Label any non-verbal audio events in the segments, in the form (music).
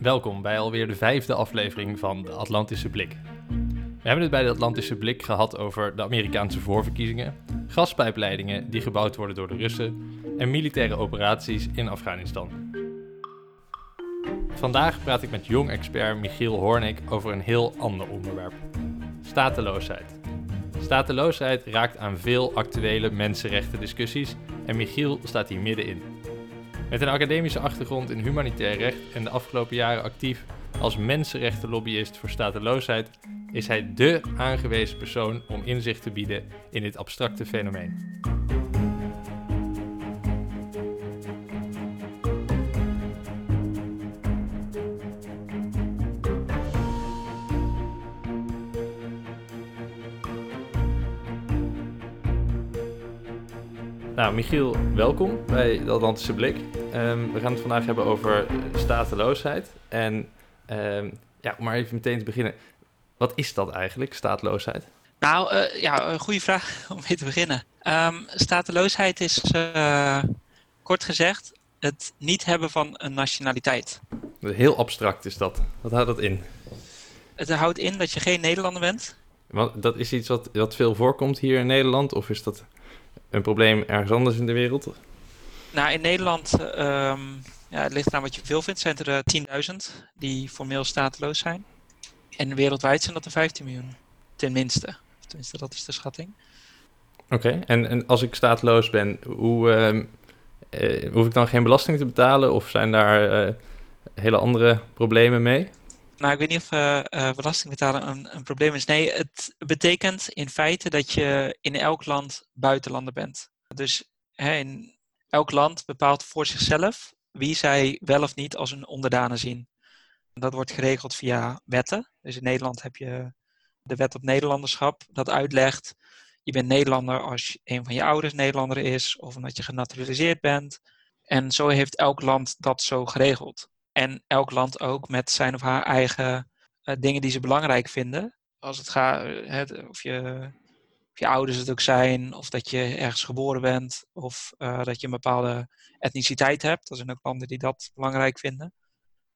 Welkom bij alweer de vijfde aflevering van de Atlantische Blik. We hebben het bij de Atlantische Blik gehad over de Amerikaanse voorverkiezingen, gaspijpleidingen die gebouwd worden door de Russen en militaire operaties in Afghanistan. Vandaag praat ik met jong expert Michiel Hoornik over een heel ander onderwerp: stateloosheid. Stateloosheid raakt aan veel actuele mensenrechten discussies en Michiel staat hier middenin. Met een academische achtergrond in humanitair recht en de afgelopen jaren actief als mensenrechtenlobbyist voor stateloosheid, is hij dé aangewezen persoon om inzicht te bieden in dit abstracte fenomeen. Nou, Michiel, welkom bij de Atlantische Blik. Ehm, we gaan het vandaag hebben over stateloosheid. En um, ja, om maar even meteen te beginnen. Wat is dat eigenlijk, stateloosheid? Nou, uh, ja, een goede vraag (laughs) om mee te beginnen. Um, stateloosheid is, uh, kort gezegd, het niet hebben van een nationaliteit. Heel abstract is dat. Wat houdt dat in? Het houdt in dat je geen Nederlander bent. Want dat is iets wat, wat veel voorkomt hier in Nederland? Of is dat een probleem ergens anders in de wereld? Nou, in Nederland, um, ja, het ligt eraan wat je veel vindt, zijn er uh, 10.000 die formeel stateloos zijn. En wereldwijd zijn dat er 15 miljoen, tenminste. Tenminste, dat is de schatting. Oké, okay. en, en als ik stateloos ben, hoe, uh, uh, hoef ik dan geen belasting te betalen? Of zijn daar uh, hele andere problemen mee? Nou, ik weet niet of uh, uh, belasting betalen een, een, probleem is. Nee, het betekent in feite dat je in elk land buitenlander bent. Dus hè, in elk land bepaalt voor zichzelf wie zij wel of niet als een onderdanen zien. Dat wordt geregeld via wetten. Dus in Nederland heb je de wet op Nederlanderschap dat uitlegt. Je bent Nederlander als een van je ouders Nederlander is of omdat je genaturaliseerd bent. En zo heeft elk land dat zo geregeld. En elk land ook met zijn of haar eigen uh, dingen die ze belangrijk vinden. Als het gaat, uh, of, je, je ouders het ook zijn, of dat je ergens geboren bent, of uh, dat je een bepaalde etniciteit hebt. Er zijn ook landen die dat belangrijk vinden.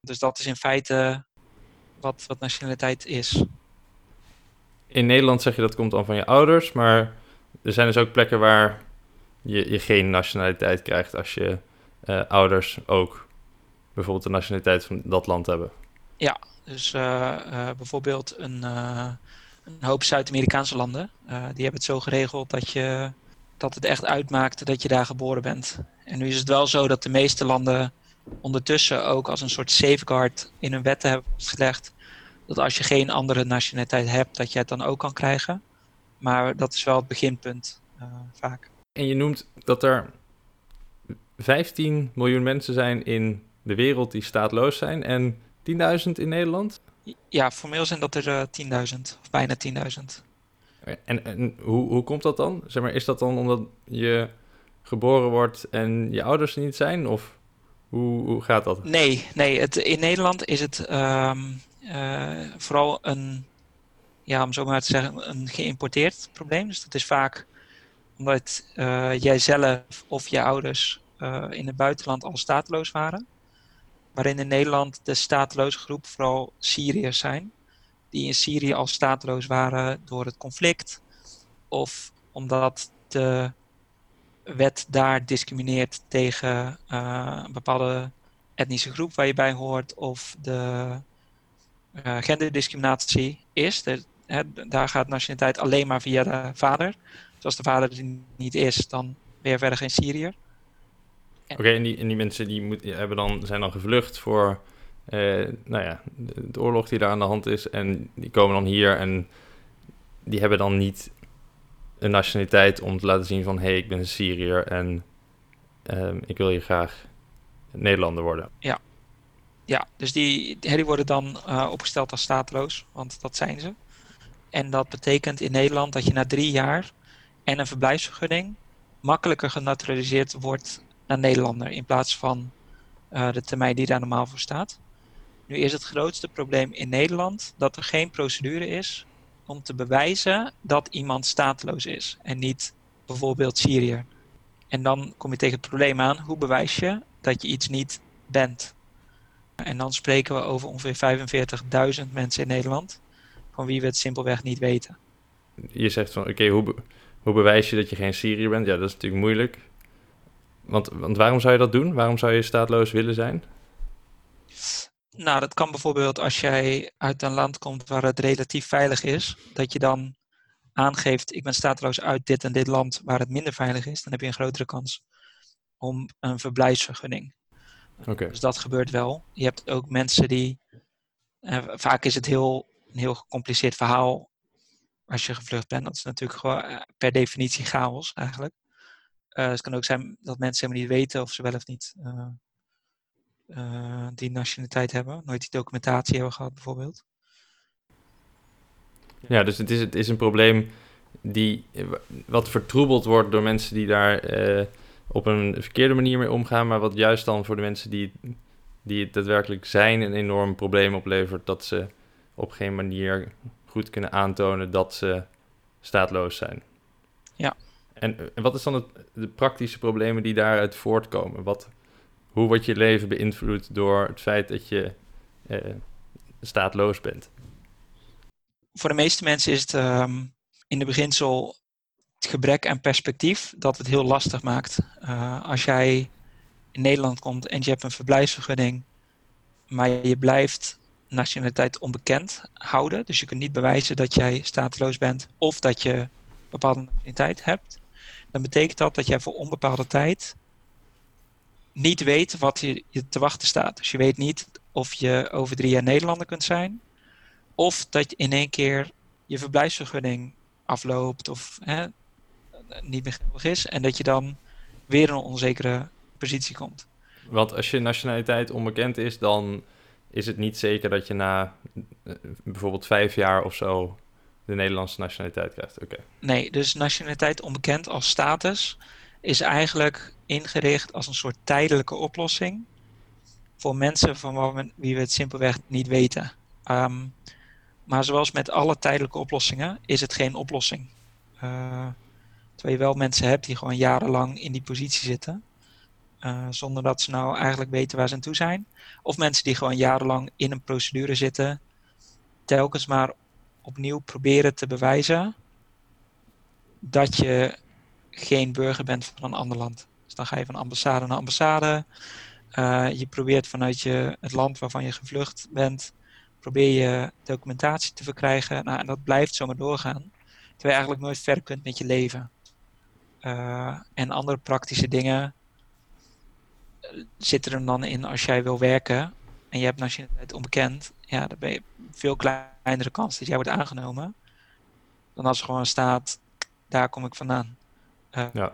Dus dat is in feite wat, wat nationaliteit is. In Nederland zeg je dat komt dan van je ouders, maar er zijn dus ook plekken waar je, je geen nationaliteit krijgt als je ouders ook bijvoorbeeld de nationaliteit van dat land hebben. Ja, dus uh, uh, bijvoorbeeld een, een hoop Zuid-Amerikaanse landen, die hebben het zo geregeld dat, je, dat het echt uitmaakt dat je daar geboren bent. En nu is het wel zo dat de meeste landen ondertussen ook als een soort safeguard in hun wetten hebben gelegd dat als je geen andere nationaliteit hebt, dat je het dan ook kan krijgen. Maar dat is wel het beginpunt vaak. En je noemt dat er 15 miljoen mensen zijn in de wereld die staatloos zijn en 10.000 in Nederland? Ja, formeel zijn dat er uh, 10.000 of bijna 10.000. En, en hoe, hoe komt dat dan? Zeg maar, is dat dan omdat je geboren wordt en je ouders er niet zijn? Of hoe, hoe gaat dat? Nee, nee het, in Nederland is het um, uh, vooral een, ja, om zo maar te zeggen, een geïmporteerd probleem. Dus dat is vaak omdat uh, jij zelf of je ouders uh, in het buitenland al staatloos waren waarin in Nederland de stateloze groep vooral Syriërs zijn, die in Syrië al stateloos waren door het conflict, of omdat de wet daar discrimineert tegen uh, een bepaalde etnische groep waar je bij hoort, of de uh, genderdiscriminatie is. Daar gaat nationaliteit alleen maar via de vader. Dus als de vader er niet is, dan je verder geen Syriër. Oké, okay, en, die, en die mensen die, moet, hebben dan, zijn dan gevlucht voor uh, nou ja, de, de, oorlog die daar aan de hand is. En die komen dan hier en die hebben dan niet een nationaliteit om te laten zien van... hé, hey, ik ben een Syriër en um, ik wil hier graag Nederlander worden. Ja, ja dus die, die worden dan uh, opgesteld als stateloos, want dat zijn ze. En dat betekent in Nederland dat je na drie jaar en een verblijfsvergunning makkelijker genaturaliseerd wordt naar Nederlander in plaats van uh, de termijn die daar normaal voor staat. Nu is het grootste probleem in Nederland dat er geen procedure is om te bewijzen dat iemand stateloos is en niet bijvoorbeeld Syriër. En dan kom je tegen het probleem aan, hoe bewijs je dat je iets niet bent? En dan spreken we over ongeveer 45.000 mensen in Nederland, van wie we het simpelweg niet weten. Je zegt van, oké, hoe, hoe bewijs je dat je geen Syriër bent? Ja, dat is natuurlijk moeilijk. Want, want waarom zou je dat doen? Waarom zou je staatloos willen zijn? Nou, dat kan bijvoorbeeld als jij uit een land komt waar het relatief veilig is, dat je dan aangeeft, ik ben staatloos uit dit en dit land waar het minder veilig is, dan heb je een grotere kans om een verblijfsvergunning. Okay. Dus dat gebeurt wel. Je hebt ook mensen die, eh, vaak is het heel, een heel gecompliceerd verhaal als je gevlucht bent. Dat is natuurlijk gewoon eh, per definitie chaos eigenlijk. Uh, het kan ook zijn dat mensen helemaal niet weten of ze wel of niet uh, uh, die nationaliteit hebben. Nooit die documentatie hebben gehad bijvoorbeeld. Ja, dus het is, het is een probleem die wat vertroebeld wordt door mensen die daar op een verkeerde manier mee omgaan, maar wat juist dan voor de mensen die, die het daadwerkelijk zijn een enorm probleem oplevert dat ze op geen manier goed kunnen aantonen dat ze staatloos zijn. Ja. En, en wat is dan de praktische problemen die daaruit voortkomen? Wat, hoe wordt je leven beïnvloed door het feit dat je eh, staatloos bent? Voor de meeste mensen is het um, in de beginsel het gebrek aan perspectief dat het heel lastig maakt. Uh, als jij in Nederland komt en je hebt een verblijfsvergunning, maar je blijft nationaliteit onbekend houden. Dus je kunt niet bewijzen dat jij stateloos bent of dat je bepaalde nationaliteit hebt. Dan betekent dat dat jij voor onbepaalde tijd niet weet wat je, je te wachten staat. Dus je weet niet of je over drie jaar Nederlander kunt zijn. Of dat je in één keer je verblijfsvergunning afloopt of hè, niet meer geldig is. En dat je dan weer in een onzekere positie komt. Want als je nationaliteit onbekend is, dan is het niet zeker dat je na eh, bijvoorbeeld vijf jaar of zo de Nederlandse nationaliteit krijgt. Nee, dus nationaliteit onbekend als status is eigenlijk ingericht als een soort tijdelijke oplossing voor mensen van wie we het simpelweg niet weten. Um, maar zoals met alle tijdelijke oplossingen is het geen oplossing. Uh, terwijl je wel mensen hebt die gewoon jarenlang in die positie zitten. Uh, zonder dat ze nou eigenlijk weten waar ze aan toe zijn. Of mensen die gewoon jarenlang in een procedure zitten. Telkens maar opnieuw proberen te bewijzen dat je geen burger bent van een ander land. Dus dan ga je van ambassade naar ambassade. Uh, je probeert vanuit je, het land waarvan je gevlucht bent, probeer je documentatie te verkrijgen. Nou, en dat blijft zomaar doorgaan. Terwijl je eigenlijk nooit verder kunt met je leven. Uh, en andere praktische dingen zitten er dan in als jij wil werken en je hebt nationaliteit onbekend, ja, dan ben je veel kleinere kans dat jij wordt aangenomen. Dan als er gewoon staat, daar kom ik vandaan. Uh, ja.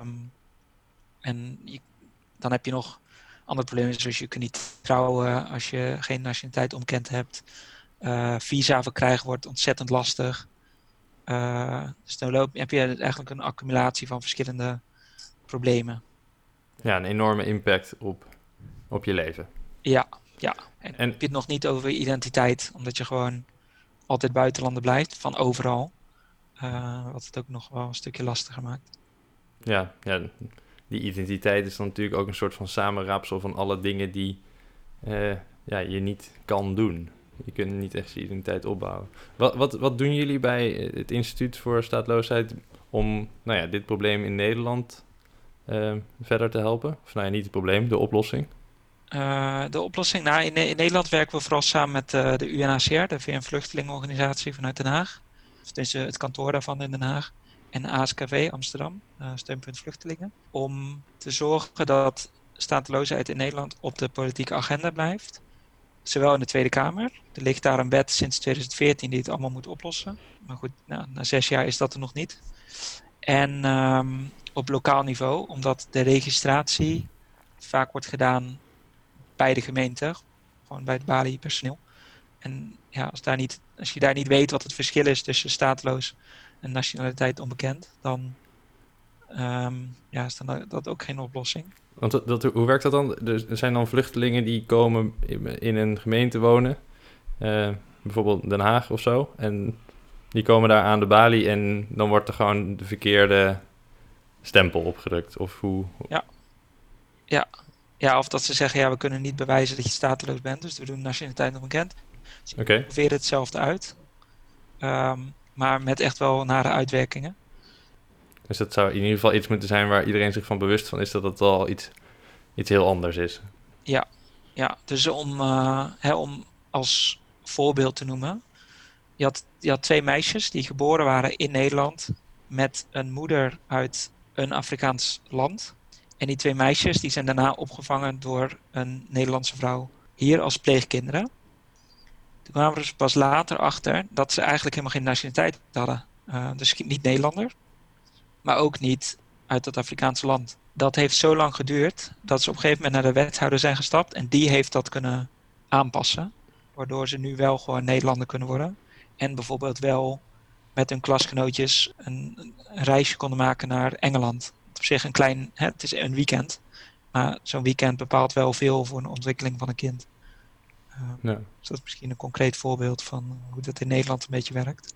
En je, dan heb je nog andere problemen, zoals je kunt niet trouwen als je geen nationaliteit onbekend hebt. Uh, visa verkrijgen wordt ontzettend lastig. Uh, dus dan loop, heb je eigenlijk een accumulatie van verschillende problemen. Ja, een enorme impact op, op je leven. Ja, ja. En, en heb je het nog niet over identiteit, omdat je gewoon altijd buitenlander blijft, van overal. Uh, wat het ook nog wel een stukje lastiger maakt. Ja, ja, die identiteit is dan natuurlijk ook een soort van samenraapsel van alle dingen die uh, ja, je niet kan doen. Je kunt niet echt je identiteit opbouwen. Wat, wat, wat doen jullie bij het Instituut voor Staatloosheid om nou ja, dit probleem in Nederland uh, verder te helpen? Of nou ja, niet het probleem, de oplossing. Uh, de oplossing? Nou, in, Nederland werken we vooral samen met uh, de UNHCR, de VN-vluchtelingenorganisatie vanuit Den Haag. Of dus het kantoor daarvan in Den Haag. En ASKV Amsterdam, steunpunt vluchtelingen. Om te zorgen dat stateloosheid in Nederland op de politieke agenda blijft. Zowel in de Tweede Kamer. Er ligt daar een wet sinds 2014 die het allemaal moet oplossen. Maar goed, nou, na zes jaar is dat er nog niet. En um, op lokaal niveau, omdat de registratie vaak wordt gedaan bij de gemeente, gewoon bij het Bali-personeel. En ja, als, daar niet, als je daar niet weet wat het verschil is tussen stateloos en nationaliteit onbekend, dan um, ja, is dan dat ook geen oplossing. Want dat, dat, hoe werkt dat dan? Er zijn dan vluchtelingen die komen in een gemeente wonen, uh, bijvoorbeeld Den Haag of zo, en die komen daar aan de balie en dan wordt er gewoon de verkeerde stempel opgedrukt? Of hoe? Ja. Ja. Ja, of dat ze zeggen, ja, we kunnen niet bewijzen dat je stateloos bent, dus we doen nationaliteit nog bekend. Dus Oké. Okay. proberen hetzelfde uit. Ehm, maar met echt wel nare uitwerkingen. Dus dat zou in ieder geval iets moeten zijn waar iedereen zich van bewust van is dat het al iets, iets heel anders is. Ja, ja. dus om, uh, hè, om als voorbeeld te noemen. Je had, je had twee meisjes die geboren waren in Nederland met een moeder uit een Afrikaans land. En die twee meisjes die zijn daarna opgevangen door een Nederlandse vrouw hier als pleegkinderen. Toen kwamen we dus pas later achter dat ze eigenlijk helemaal geen nationaliteit hadden. Uh, dus niet Nederlander, maar ook niet uit dat Afrikaanse land. Dat heeft zo lang geduurd dat ze op een gegeven moment naar de wethouder zijn gestapt en die heeft dat kunnen aanpassen. Waardoor ze nu wel gewoon Nederlander kunnen worden. En bijvoorbeeld wel met hun klasgenootjes een, een reisje konden maken naar Engeland. Op zich een klein, hè, het is een weekend. Maar zo'n weekend bepaalt wel veel voor een ontwikkeling van een kind. Uh, ja. Dus dat is misschien een concreet voorbeeld van hoe dat in Nederland een beetje werkt.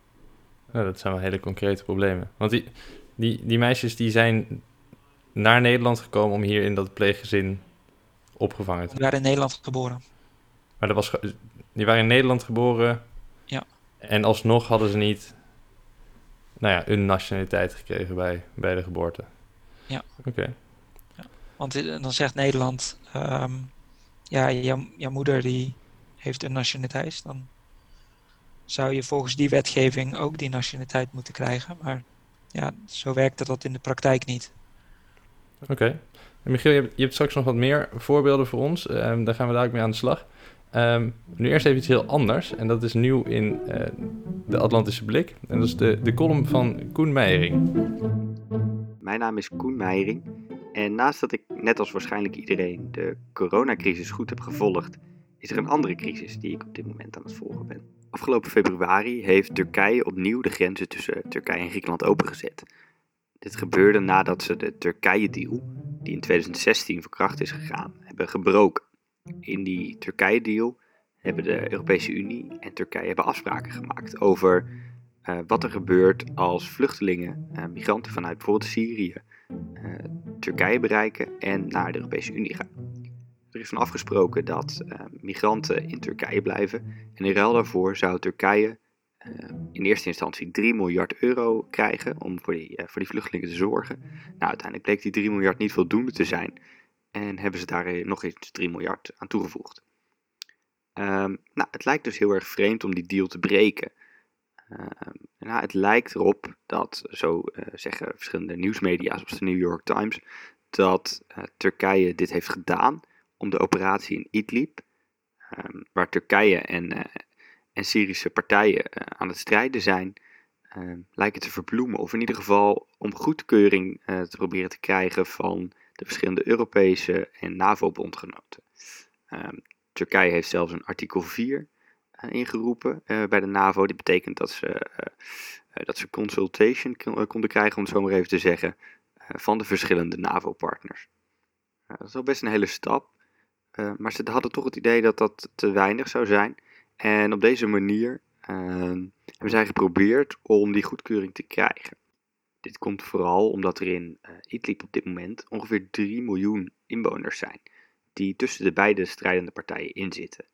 Ja, dat zijn wel hele concrete problemen. Want die, die, die meisjes die zijn naar Nederland gekomen om hier in dat pleeggezin opgevangen te worden. Die waren in Nederland geboren. Maar dat was, die waren in Nederland geboren. Ja. En alsnog hadden ze niet nou ja, een nationaliteit gekregen bij, bij de geboorte. Ja. Oké. Ja. Want dan zegt Nederland, um, ja, jouw, jouw moeder die heeft een nationaliteit, dan zou je volgens die wetgeving ook die nationaliteit moeten krijgen. Maar ja, zo werkt dat in de praktijk niet. Oké. En Michiel, je hebt, je hebt, straks nog wat meer voorbeelden voor ons. Um, daar gaan we dadelijk mee aan de slag. Um, nu eerst even iets heel anders. En dat is nieuw in uh, de Atlantische Blik. En dat is de, de column van Koen Meijering. Mijn naam is Koen Meijering. En naast dat ik, net als waarschijnlijk iedereen, de coronacrisis goed heb gevolgd, is er een andere crisis die ik op dit moment aan het volgen ben. Afgelopen februari heeft Turkije opnieuw de grenzen tussen Turkije en Griekenland opengezet. Dit gebeurde nadat ze de Turkije-deal, die in 2016 verkracht is gegaan, hebben gebroken. In die Turkije-deal hebben de Europese Unie en Turkije hebben afspraken gemaakt over uh, wat er gebeurt als vluchtelingen, uh, migranten vanuit bijvoorbeeld Syrië, uh, Turkije bereiken en naar de Europese Unie gaan. Er is van afgesproken dat migranten in Turkije blijven en in ruil daarvoor zou Turkije in eerste instantie 3 miljard euro krijgen om voor die, voor die vluchtelingen te zorgen. Nou, uiteindelijk bleek die 3 miljard niet voldoende te zijn en hebben ze daar nog eens 3 miljard aan toegevoegd. Um, nou, het lijkt dus heel erg vreemd om die deal te breken. Uh, nou, het lijkt erop dat, zo uh, zeggen verschillende nieuwsmedia zoals de New York Times, dat uh, Turkije dit heeft gedaan om de operatie in Idlib, um, waar Turkije en, eh, en Syrische partijen aan het strijden zijn, ehm, lijken te verbloemen. Of in ieder geval om goedkeuring te proberen te krijgen van de verschillende Europese en NAVO-bondgenoten. Turkije heeft zelfs een artikel 4 uh, ingeroepen uh, bij de NAVO. Die betekent dat ze, uh, dat ze consultation konden krijgen, om het zo maar even te zeggen, van de verschillende NAVO-partners. dat is wel best een hele stap, maar ze hadden toch het idee dat dat te weinig zou zijn. En op deze manier hebben zij geprobeerd om die goedkeuring te krijgen. Dit komt vooral omdat er in Idlib op dit moment ongeveer 3 miljoen inwoners zijn die tussen de beide strijdende partijen inzitten.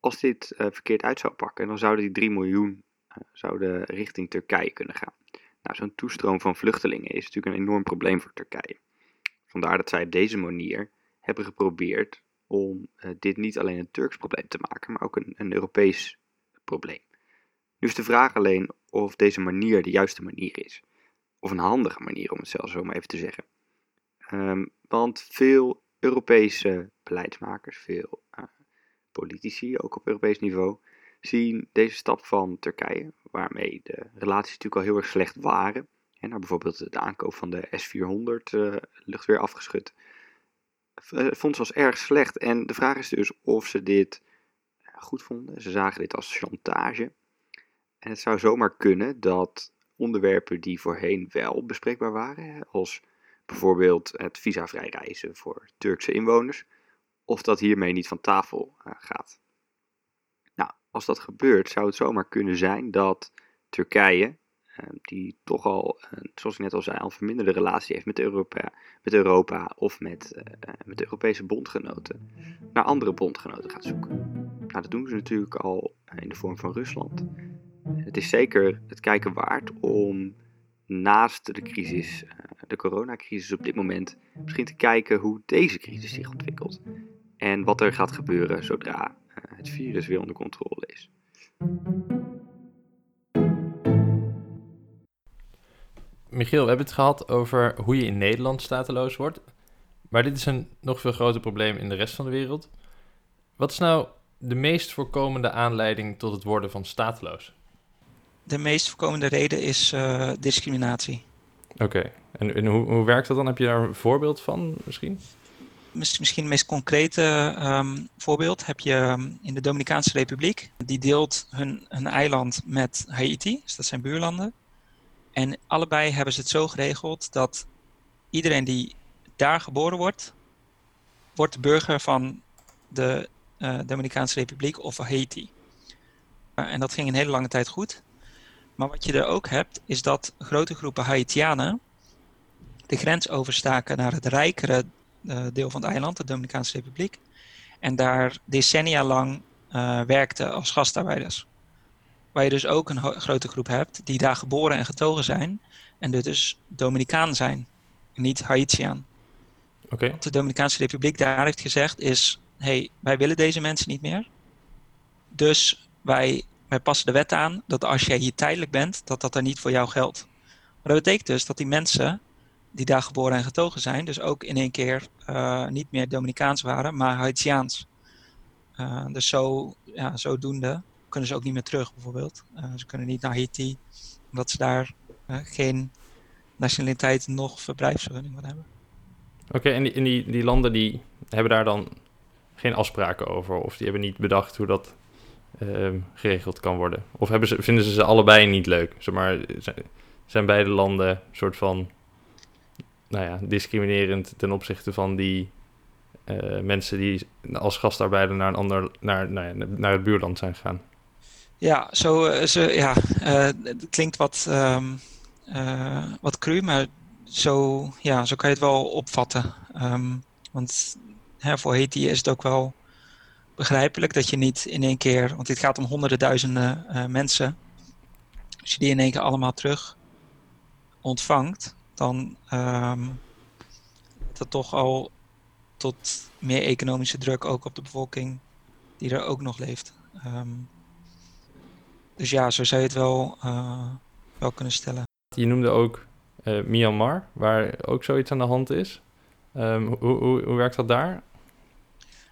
Als dit uh, verkeerd uit zou pakken, dan zouden die 3 miljoen uh, zouden richting Turkije kunnen gaan. Nou, zo'n toestroom van vluchtelingen is natuurlijk een enorm probleem voor Turkije. Vandaar dat zij op deze manier hebben geprobeerd om uh, dit niet alleen een Turks probleem te maken, maar ook een, een Europees probleem. Nu is de vraag alleen of deze manier de juiste manier is. Of een handige manier, om het zelfs zo maar even te zeggen. Um, want veel Europese beleidsmakers, veel politici, ook op Europees niveau, zien deze stap van Turkije, waarmee de relaties natuurlijk al heel erg slecht waren, en nou bijvoorbeeld de aankoop van de S-400 uh, luchtweer afgeschud, uh, vond ze als erg slecht. En de vraag is dus of ze dit goed vonden. Ze zagen dit als chantage. En het zou zomaar kunnen dat onderwerpen die voorheen wel bespreekbaar waren, als bijvoorbeeld het visavrij reizen voor Turkse inwoners, of dat hiermee niet van tafel uh, gaat. Nou, als dat gebeurt, zou het zomaar kunnen zijn dat Turkije die toch al, zoals ik net al zei, al verminderde relatie heeft met Europa, met Europa of met, met de Europese bondgenoten, naar andere bondgenoten gaat zoeken. Nou, dat doen ze natuurlijk al in de vorm van Rusland. Het is zeker het kijken waard om naast de crisis, de coronacrisis op dit moment, misschien te kijken hoe deze crisis zich ontwikkelt. En wat er gaat gebeuren zodra het virus weer onder controle is. Michiel, we hebben het gehad over hoe je in Nederland stateloos wordt. Maar dit is een nog veel groter probleem in de rest van de wereld. Wat is nou de meest voorkomende aanleiding tot het worden van stateloos? De meest voorkomende reden is uh, discriminatie. Oké, en, en hoe, hoe werkt dat dan? Heb je daar een voorbeeld van misschien? Misschien het meest concrete um, voorbeeld heb je ehm, in de Dominicaanse Republiek. Die deelt hun, hun eiland met Haiti, dus dat zijn buurlanden. En allebei hebben ze het zo geregeld dat iedereen die daar geboren wordt, wordt burger van de uh, Dominicaanse Republiek of Haiti. Uh, en dat ging een hele lange tijd goed. Maar wat je er ook hebt, is dat grote groepen Haitianen de grens overstaken naar het rijkere deel van het eiland, de Dominicaanse Republiek. En daar decennia lang werkten als gastarbeiders. Waar je dus ook een grote groep hebt die daar geboren en getogen zijn. En dus Dominicaan zijn, niet Haitiaan. Okay. Wat de Dominicaanse Republiek daar heeft gezegd is: hey, wij willen deze mensen niet meer. Dus wij, wij passen de wet aan dat als jij hier tijdelijk bent, dat dat er niet voor jou geldt. Maar dat betekent dus dat die mensen die daar geboren en getogen zijn, dus ook in één keer uh, niet meer Dominicaans waren, maar Haitiaans. Uh, dus zo, ja, zodoende kunnen ze ook niet meer terug, bijvoorbeeld. Uh, ze kunnen niet naar Haiti, omdat ze daar geen nationaliteit nog verblijfsvergunning van hebben. Oké, en, die, die, die, landen die hebben daar dan geen afspraken over? Of die hebben niet bedacht hoe dat uh, geregeld kan worden? Of hebben ze, vinden ze ze allebei niet leuk? Zeg maar, zijn, beide landen soort van nou ja, discriminerend ten opzichte van die uh, mensen die als gastarbeider naar een ander, naar, nou ja, naar het buurland zijn gegaan? Ja, zo, uh, ze, ja uh, het klinkt wat, um, wat cru, maar zo, ja, zo kan je het wel opvatten. Um, want hè, voor Haiti is het ook wel begrijpelijk dat je niet in één keer, want dit gaat om honderden duizenden mensen, als je die in één keer allemaal terug ontvangt, dan um, dat toch al tot meer economische druk ook op de bevolking die er ook nog leeft. Um, dus ja, zo zou je het wel, uh, wel kunnen stellen. Je noemde ook uh, Myanmar, waar ook zoiets aan de hand is. Um, hoe, hoe, hoe werkt dat daar?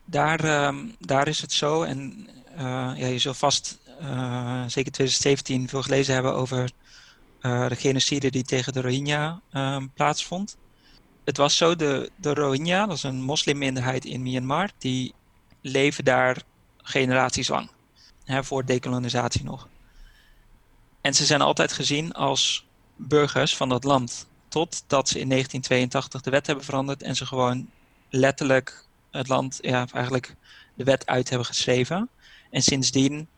Daar, um, daar is het zo, en uh, ja, je zult vast zeker 2017 veel gelezen hebben over de genocide die tegen de Rohingya um, plaatsvond. Het was zo, de, de Rohingya, dat is een moslimminderheid in Myanmar, die leven daar generaties lang. Hè, voor dekolonisatie nog. En ze zijn altijd gezien als burgers van dat land. Totdat ze in 1982 de wet hebben veranderd en ze gewoon letterlijk het land, ja, eigenlijk de wet uit hebben geschreven. En sindsdien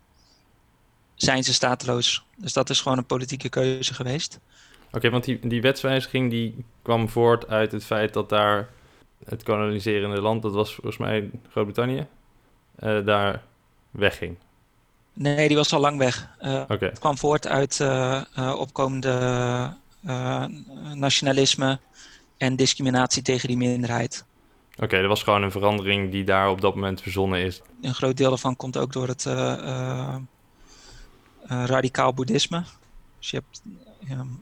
zijn ze stateloos. Dus dat is gewoon een politieke keuze geweest. Oké, okay, want die, die wetswijziging die kwam voort uit het feit dat daar het koloniserende land, dat was volgens mij Groot-Brittannië, uh, daar wegging. Nee, die was al lang weg. Uh, okay. Het kwam voort uit uh, uh, opkomende nationalisme en discriminatie tegen die minderheid. Oké, okay, er was gewoon een verandering die daar op dat moment verzonnen is. Een groot deel daarvan komt ook door het radicaal boeddhisme. Dus je hebt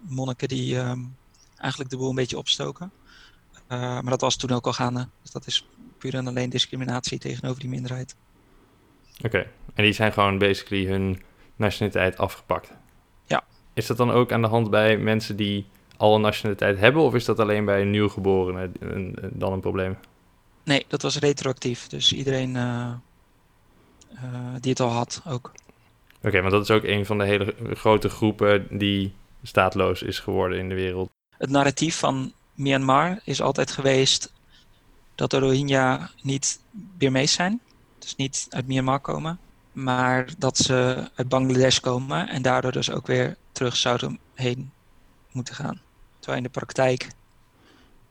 monniken die um, eigenlijk de boel een beetje opstoken. maar dat was toen ook al gaande. Dus dat is puur en alleen discriminatie tegenover die minderheid. Oké, okay. en die zijn gewoon basically hun nationaliteit afgepakt. Ja. Is dat dan ook aan de hand bij mensen die al een nationaliteit hebben, of is dat alleen bij een nieuwgeborene dan een probleem? Nee, dat was retroactief. Dus iedereen uh, uh, die het al had ook. Oké, want dat is ook een van de hele grote groepen die staatloos is geworden in de wereld. Het narratief van Myanmar is altijd geweest dat de Rohingya niet Birmees zijn dus niet uit Myanmar komen, maar dat ze uit Bangladesh komen en daardoor dus ook weer terug zouden heen moeten gaan. Terwijl in de praktijk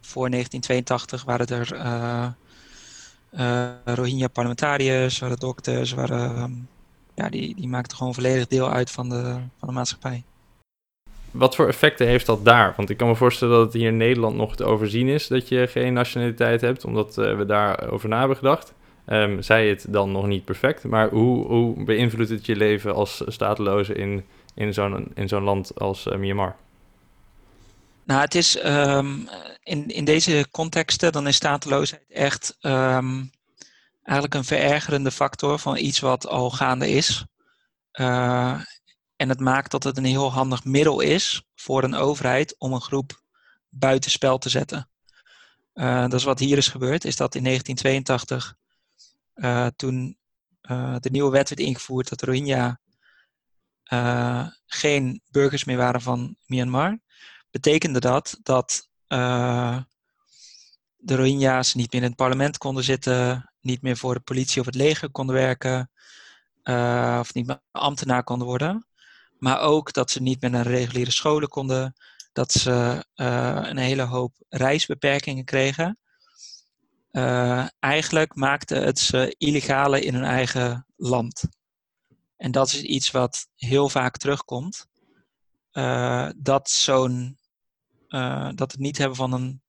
voor 1982 waren er uh, uh, Rohingya-parlementariërs, waren dokters, waren, um, ja, die, die maakten gewoon volledig deel uit van de, van de maatschappij. Wat voor effecten heeft dat daar? Want ik kan me voorstellen dat het hier in Nederland nog te overzien is dat je geen nationaliteit hebt, omdat uh, we daarover na hebben gedacht. Um, zij het dan nog niet perfect, maar hoe, hoe beïnvloedt het je leven als stateloze in, in zo'n zo'n land als uh, Myanmar? Nou, het is um, in, in deze contexten, dan is stateloosheid echt um, eigenlijk een verergerende factor van iets wat al gaande is. Uh, en het maakt dat het een heel handig middel is voor een overheid om een groep buitenspel te zetten. Uh, dat is wat hier is gebeurd, is dat in 1982, uh, toen de nieuwe wet werd ingevoerd dat Rohingya geen burgers meer waren van Myanmar, betekende dat dat de Rohingya's niet meer in het parlement konden zitten, niet meer voor de politie of het leger konden werken, of niet meer ambtenaar konden worden. Maar ook dat ze niet meer naar reguliere scholen konden. Dat ze uh, een hele hoop reisbeperkingen kregen. Uh, eigenlijk maakte het ze illegale in hun eigen land. En dat is iets wat heel vaak terugkomt. Dat zo'n dat het niet hebben van een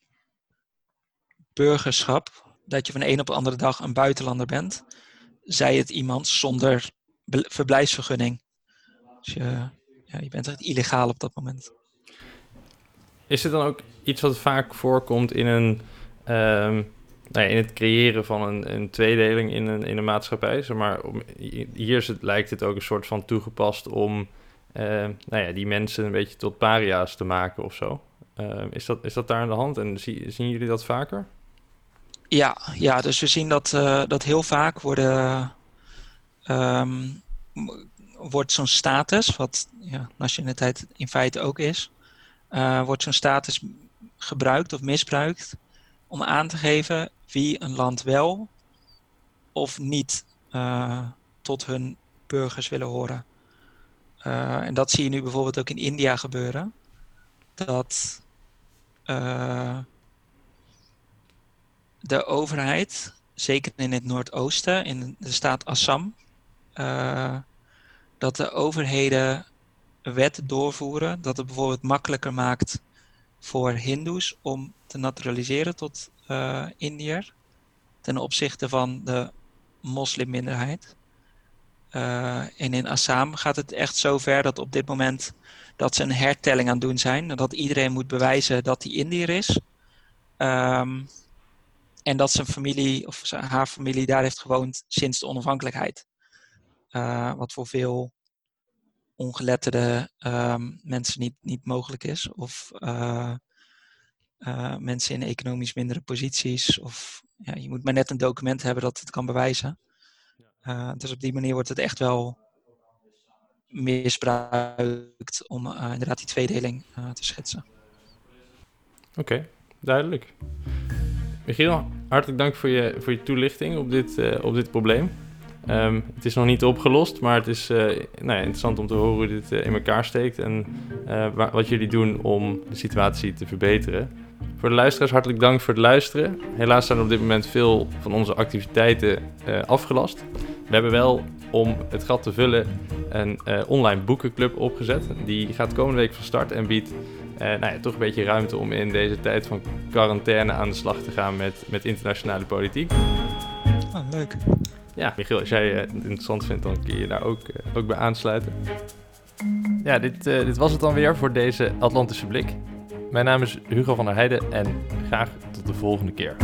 burgerschap, dat je van de een op de andere dag een buitenlander bent, zij het iemand zonder verblijfsvergunning. Dus je, ja, je bent echt illegaal op dat moment. Is het dan ook iets wat vaak voorkomt in, een, um, nou ja, in het creëren van een, een tweedeling in een, in een maatschappij? Zeg maar, om, hier is het, lijkt het ook een soort van toegepast om uh, nou ja, die mensen een beetje tot paria's te maken of zo. Uh, is, dat, is dat daar aan de hand en zie, zien jullie dat vaker? Ja, ja dus we zien dat, uh, dat heel vaak worden um, wordt zo'n status, wat ja, nationaliteit in feite ook is, uh, wordt zo'n status gebruikt of misbruikt om aan te geven wie een land wel of niet uh, tot hun burgers willen horen. En dat zie je nu bijvoorbeeld ook in India gebeuren. Dat de overheid, zeker in het Noordoosten, in de staat Assam, dat de overheden wetten doorvoeren dat het bijvoorbeeld makkelijker maakt voor Hindoes om te naturaliseren tot uh, Indiër ten opzichte van de moslimminderheid. Uh, en in Assam gaat het echt zo ver dat op dit moment dat ze een hertelling aan het doen zijn. Dat iedereen moet bewijzen dat hij Indiër is. Um, en dat zijn familie of haar familie daar heeft gewoond sinds de onafhankelijkheid. Uh, wat voor veel ongeletterde um, mensen niet, niet mogelijk is. Of uh, uh, mensen in economisch mindere posities. Of ja, je moet maar net een document hebben dat het kan bewijzen. Dus op die manier wordt het echt wel misbruikt om inderdaad die tweedeling te schetsen. Oké, okay, duidelijk. Michiel, hartelijk dank voor je, voor je toelichting op dit, op dit probleem. Um, het is nog niet opgelost, maar het is uh, nou ja, interessant om te horen hoe dit uh, in elkaar steekt en wat jullie doen om de situatie te verbeteren. Voor de luisteraars hartelijk dank voor het luisteren. Helaas zijn op dit moment veel van onze activiteiten afgelast. We hebben wel om het gat te vullen een online boekenclub opgezet. Die gaat komende week van start en biedt nou ja, toch een beetje ruimte om in deze tijd van quarantaine aan de slag te gaan met, met internationale politiek. Oh, leuk ja, Michiel, als jij het interessant vindt, dan kun je daar ook, ook bij aansluiten. Ja, dit, dit was het dan weer voor deze Atlantische Blik. Mijn naam is Hugo van der Heijden en graag tot de volgende keer.